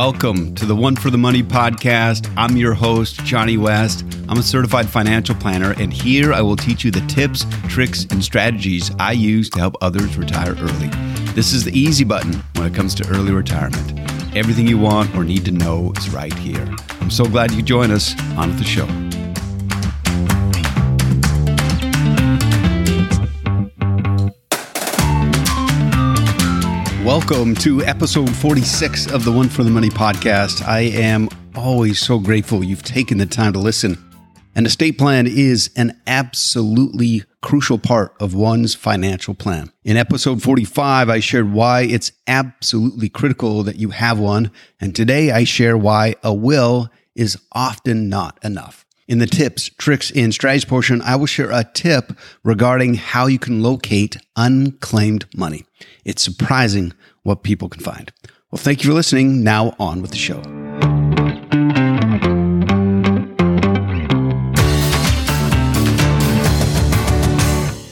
Welcome to the One for the Money podcast. I'm your host, Johnny West. I'm a certified financial planner, and here I will teach you the tips, tricks, and strategies I use to help others retire early. This is the easy button when it comes to early retirement. Everything you want or need to know is right here. I'm so glad you join us on the show. Welcome to episode 46 of the One for the Money podcast. I am always so grateful you've taken the time to listen. An estate plan is an absolutely crucial part of one's financial plan. In episode 45, I shared why it's absolutely critical that you have one. And today I share why a will is often not enough. In the tips, tricks, and strategies portion, I will share a tip regarding how you can locate unclaimed money. It's surprising what people can find. Well, thank you for listening. Now on with the show.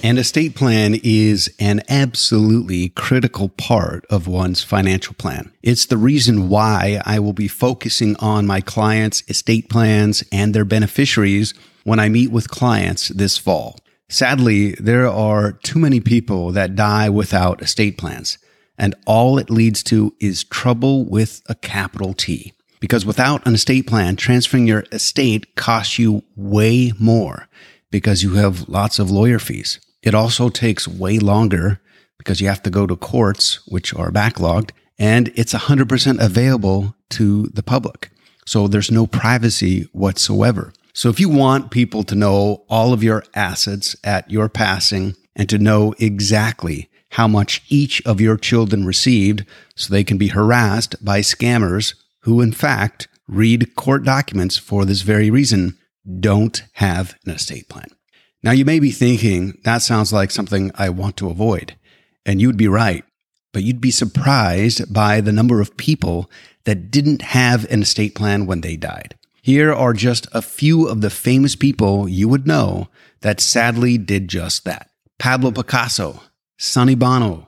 An estate plan is an absolutely critical part of one's financial plan. It's the reason why I will be focusing on my clients' estate plans and their beneficiaries when I meet with clients this fall. Sadly, there are too many people that die without estate plans, and all it leads to is trouble with a capital T. Because without an estate plan, transferring your estate costs you way more because you have lots of lawyer fees. It also takes way longer because you have to go to courts, which are backlogged, and it's 100% available to the public. So there's no privacy whatsoever. So if you want people to know all of your assets at your passing and to know exactly how much each of your children received so they can be harassed by scammers who, in fact, read court documents for this very reason, don't have an estate plan. Now, you may be thinking, that sounds like something I want to avoid. And you'd be right, but you'd be surprised by the number of people that didn't have an estate plan when they died. Here are just a few of the famous people you would know that sadly did just that Pablo Picasso, Sonny Bono,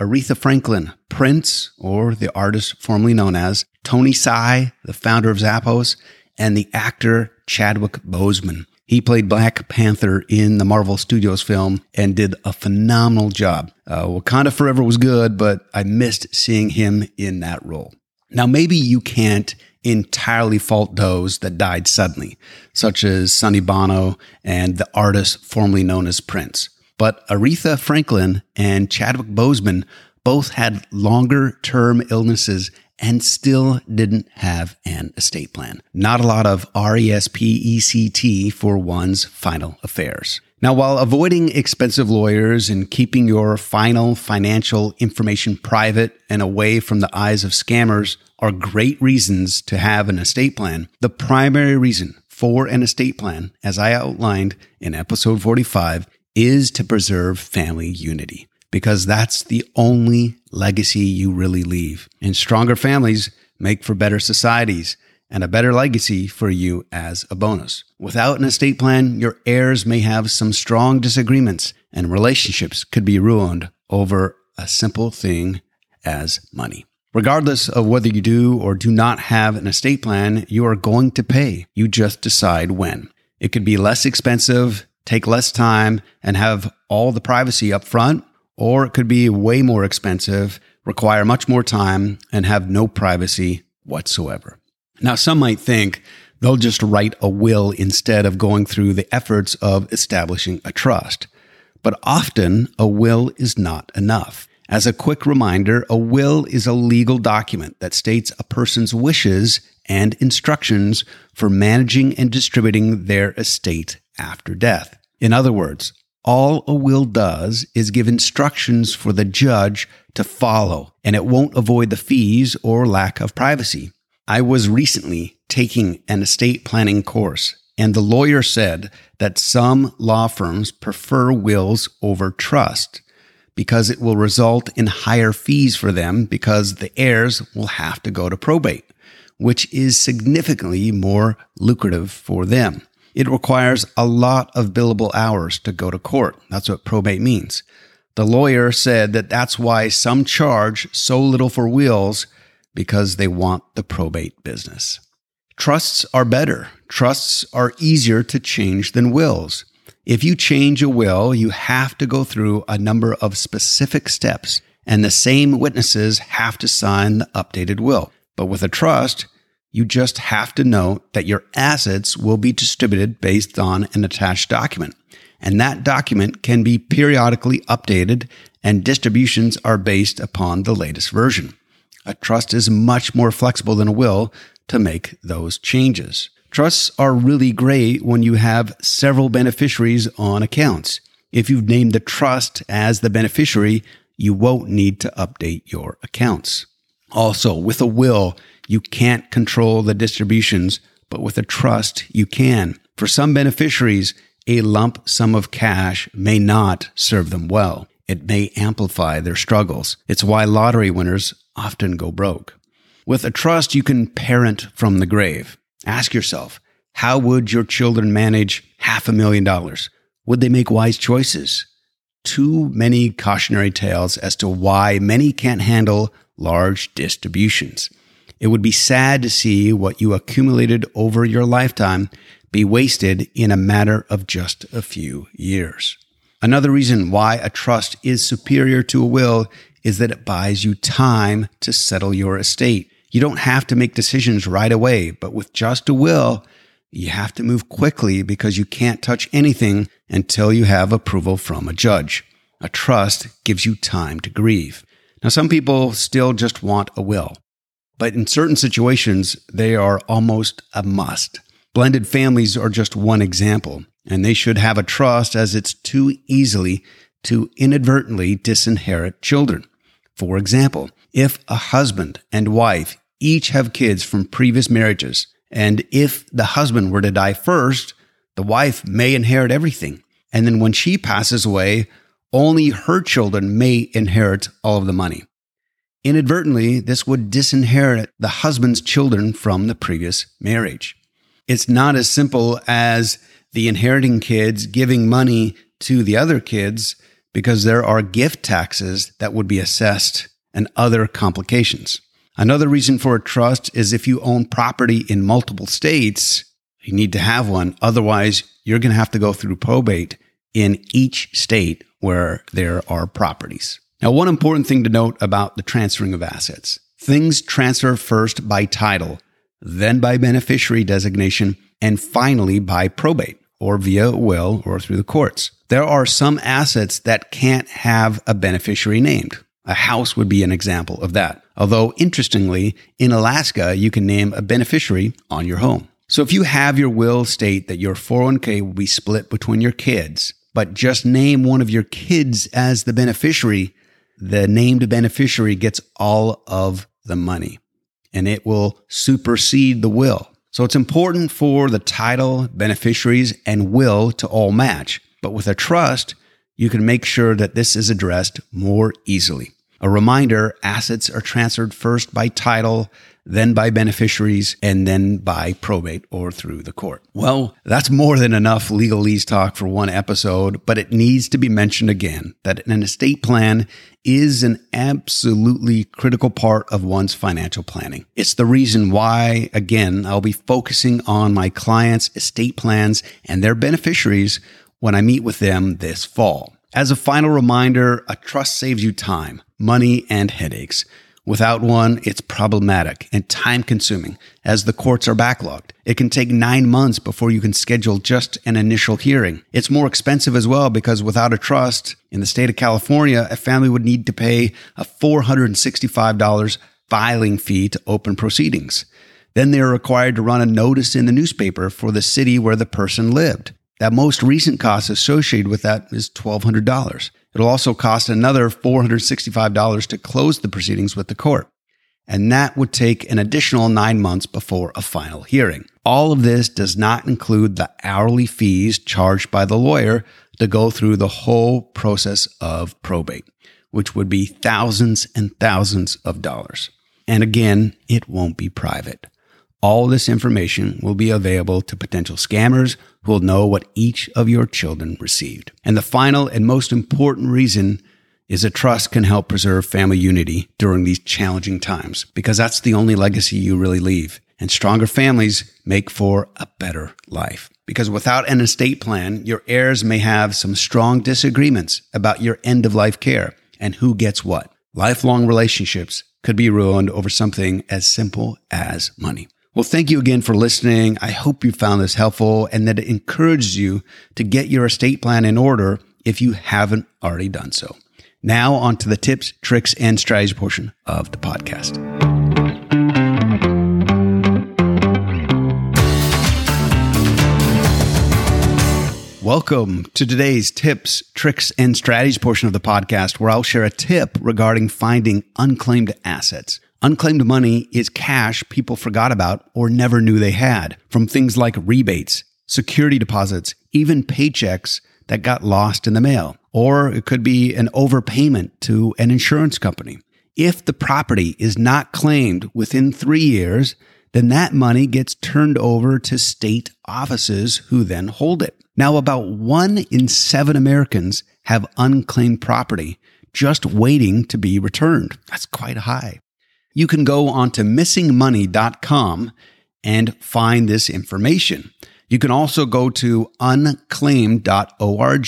Aretha Franklin, Prince, or the artist formerly known as Tony Hsieh, the founder of Zappos, and the actor Chadwick Boseman. He played Black Panther in the Marvel Studios film and did a phenomenal job. Uh, Wakanda Forever was good, but I missed seeing him in that role. Now, maybe you can't entirely fault those that died suddenly, such as Sonny Bono and the artist formerly known as Prince. But Aretha Franklin and Chadwick Boseman both had longer term illnesses and still didn't have an estate plan. Not a lot of RESPECT for one's final affairs. Now, while avoiding expensive lawyers and keeping your final financial information private and away from the eyes of scammers are great reasons to have an estate plan, the primary reason for an estate plan, as I outlined in episode 45, is to preserve family unity because that's the only legacy you really leave. And stronger families make for better societies and a better legacy for you as a bonus. Without an estate plan, your heirs may have some strong disagreements and relationships could be ruined over a simple thing as money. Regardless of whether you do or do not have an estate plan, you are going to pay. You just decide when. It could be less expensive, take less time, and have all the privacy up front, or it could be way more expensive, require much more time, and have no privacy whatsoever. Now, some might think they'll just write a will instead of going through the efforts of establishing a trust. But often, a will is not enough. As a quick reminder, a will is a legal document that states a person's wishes and instructions for managing and distributing their estate after death. In other words, all a will does is give instructions for the judge to follow, and it won't avoid the fees or lack of privacy. I was recently taking an estate planning course, and the lawyer said that some law firms prefer wills over trust because it will result in higher fees for them because the heirs will have to go to probate, which is significantly more lucrative for them. It requires a lot of billable hours to go to court. That's what probate means. The lawyer said that that's why some charge so little for wills because they want the probate business. Trusts are better. Trusts are easier to change than wills. If you change a will, you have to go through a number of specific steps, and the same witnesses have to sign the updated will. But with a trust, you just have to know that your assets will be distributed based on an attached document. And that document can be periodically updated, and distributions are based upon the latest version. A trust is much more flexible than a will to make those changes. Trusts are really great when you have several beneficiaries on accounts. If you've named the trust as the beneficiary, you won't need to update your accounts. Also, with a will, you can't control the distributions, but with a trust, you can. For some beneficiaries, a lump sum of cash may not serve them well. It may amplify their struggles. It's why lottery winners often go broke. With a trust, you can parent from the grave. Ask yourself, how would your children manage half a million dollars? Would they make wise choices? Too many cautionary tales as to why many can't handle large distributions. It would be sad to see what you accumulated over your lifetime be wasted in a matter of just a few years. Another reason why a trust is superior to a will is that it buys you time to settle your estate. You don't have to make decisions right away, but with just a will, you have to move quickly because you can't touch anything until you have approval from a judge. A trust gives you time to grieve. Now, some people still just want a will. But in certain situations, they are almost a must. Blended families are just one example, and they should have a trust as it's too easily to inadvertently disinherit children. For example, if a husband and wife each have kids from previous marriages, and if the husband were to die first, the wife may inherit everything. And then when she passes away, only her children may inherit all of the money. Inadvertently, this would disinherit the husband's children from the previous marriage. It's not as simple as the inheriting kids giving money to the other kids because there are gift taxes that would be assessed and other complications. Another reason for a trust is if you own property in multiple states, you need to have one. Otherwise, you're going to have to go through probate in each state where there are properties. Now, one important thing to note about the transferring of assets things transfer first by title, then by beneficiary designation, and finally by probate or via will or through the courts. There are some assets that can't have a beneficiary named. A house would be an example of that. Although, interestingly, in Alaska, you can name a beneficiary on your home. So if you have your will state that your 401k will be split between your kids, but just name one of your kids as the beneficiary, the named beneficiary gets all of the money and it will supersede the will. So it's important for the title, beneficiaries, and will to all match. But with a trust, you can make sure that this is addressed more easily. A reminder assets are transferred first by title, then by beneficiaries, and then by probate or through the court. Well, that's more than enough legalese talk for one episode, but it needs to be mentioned again that an estate plan is an absolutely critical part of one's financial planning. It's the reason why, again, I'll be focusing on my clients' estate plans and their beneficiaries when I meet with them this fall. As a final reminder, a trust saves you time, money, and headaches. Without one, it's problematic and time consuming as the courts are backlogged. It can take nine months before you can schedule just an initial hearing. It's more expensive as well because without a trust, in the state of California, a family would need to pay a $465 filing fee to open proceedings. Then they are required to run a notice in the newspaper for the city where the person lived. That most recent cost associated with that is $1,200. It'll also cost another $465 to close the proceedings with the court. And that would take an additional nine months before a final hearing. All of this does not include the hourly fees charged by the lawyer to go through the whole process of probate, which would be thousands and thousands of dollars. And again, it won't be private. All this information will be available to potential scammers who will know what each of your children received. And the final and most important reason is a trust can help preserve family unity during these challenging times because that's the only legacy you really leave. And stronger families make for a better life. Because without an estate plan, your heirs may have some strong disagreements about your end of life care and who gets what. Lifelong relationships could be ruined over something as simple as money. Well, thank you again for listening. I hope you found this helpful and that it encourages you to get your estate plan in order if you haven't already done so. Now, on to the tips, tricks, and strategy portion of the podcast. Welcome to today's tips, tricks, and strategies portion of the podcast, where I'll share a tip regarding finding unclaimed assets. Unclaimed money is cash people forgot about or never knew they had, from things like rebates, security deposits, even paychecks that got lost in the mail. Or it could be an overpayment to an insurance company. If the property is not claimed within three years, then that money gets turned over to state offices who then hold it. Now, about one in seven Americans have unclaimed property just waiting to be returned. That's quite high. You can go onto missingmoney.com and find this information. You can also go to unclaimed.org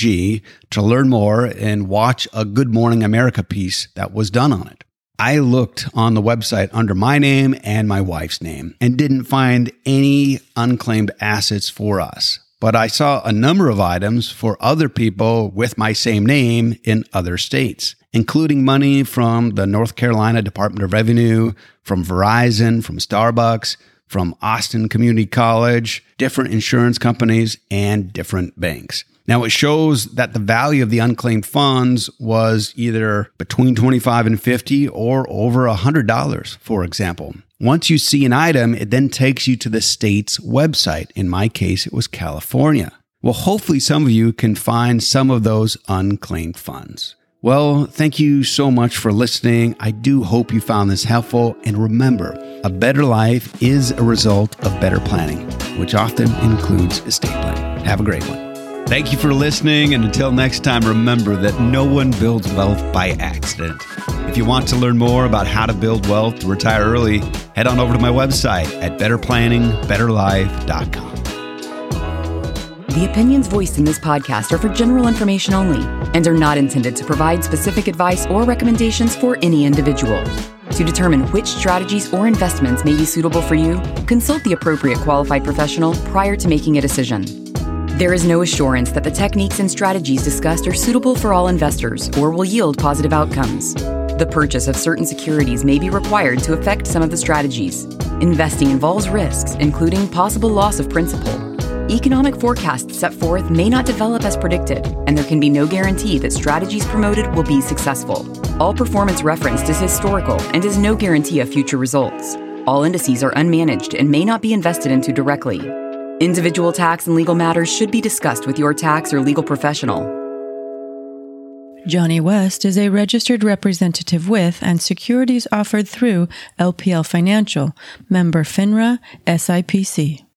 to learn more and watch a Good Morning America piece that was done on it. I looked on the website under my name and my wife's name and didn't find any unclaimed assets for us but I saw a number of items for other people with my same name in other states, including money from the North Carolina Department of Revenue, from Verizon, from Starbucks, from Austin Community College, different insurance companies, and different banks. Now it shows that the value of the unclaimed funds was either between 25 and 50 or over $100, for example. Once you see an item, it then takes you to the state's website. In my case, it was California. Well, hopefully some of you can find some of those unclaimed funds. Well, thank you so much for listening. I do hope you found this helpful. And remember, a better life is a result of better planning, which often includes estate planning. Have a great one. Thank you for listening. And until next time, remember that no one builds wealth by accident. If you want to learn more about how to build wealth to retire early, head on over to my website at betterplanningbetterlife.com. The opinions voiced in this podcast are for general information only and are not intended to provide specific advice or recommendations for any individual. To determine which strategies or investments may be suitable for you, consult the appropriate qualified professional prior to making a decision. There is no assurance that the techniques and strategies discussed are suitable for all investors or will yield positive outcomes. The purchase of certain securities may be required to affect some of the strategies. Investing involves risks, including possible loss of principal. Economic forecasts set forth may not develop as predicted, and there can be no guarantee that strategies promoted will be successful. All performance referenced is historical and is no guarantee of future results. All indices are unmanaged and may not be invested into directly. Individual tax and legal matters should be discussed with your tax or legal professional. Johnny West is a registered representative with and securities offered through LPL Financial, member FINRA, SIPC.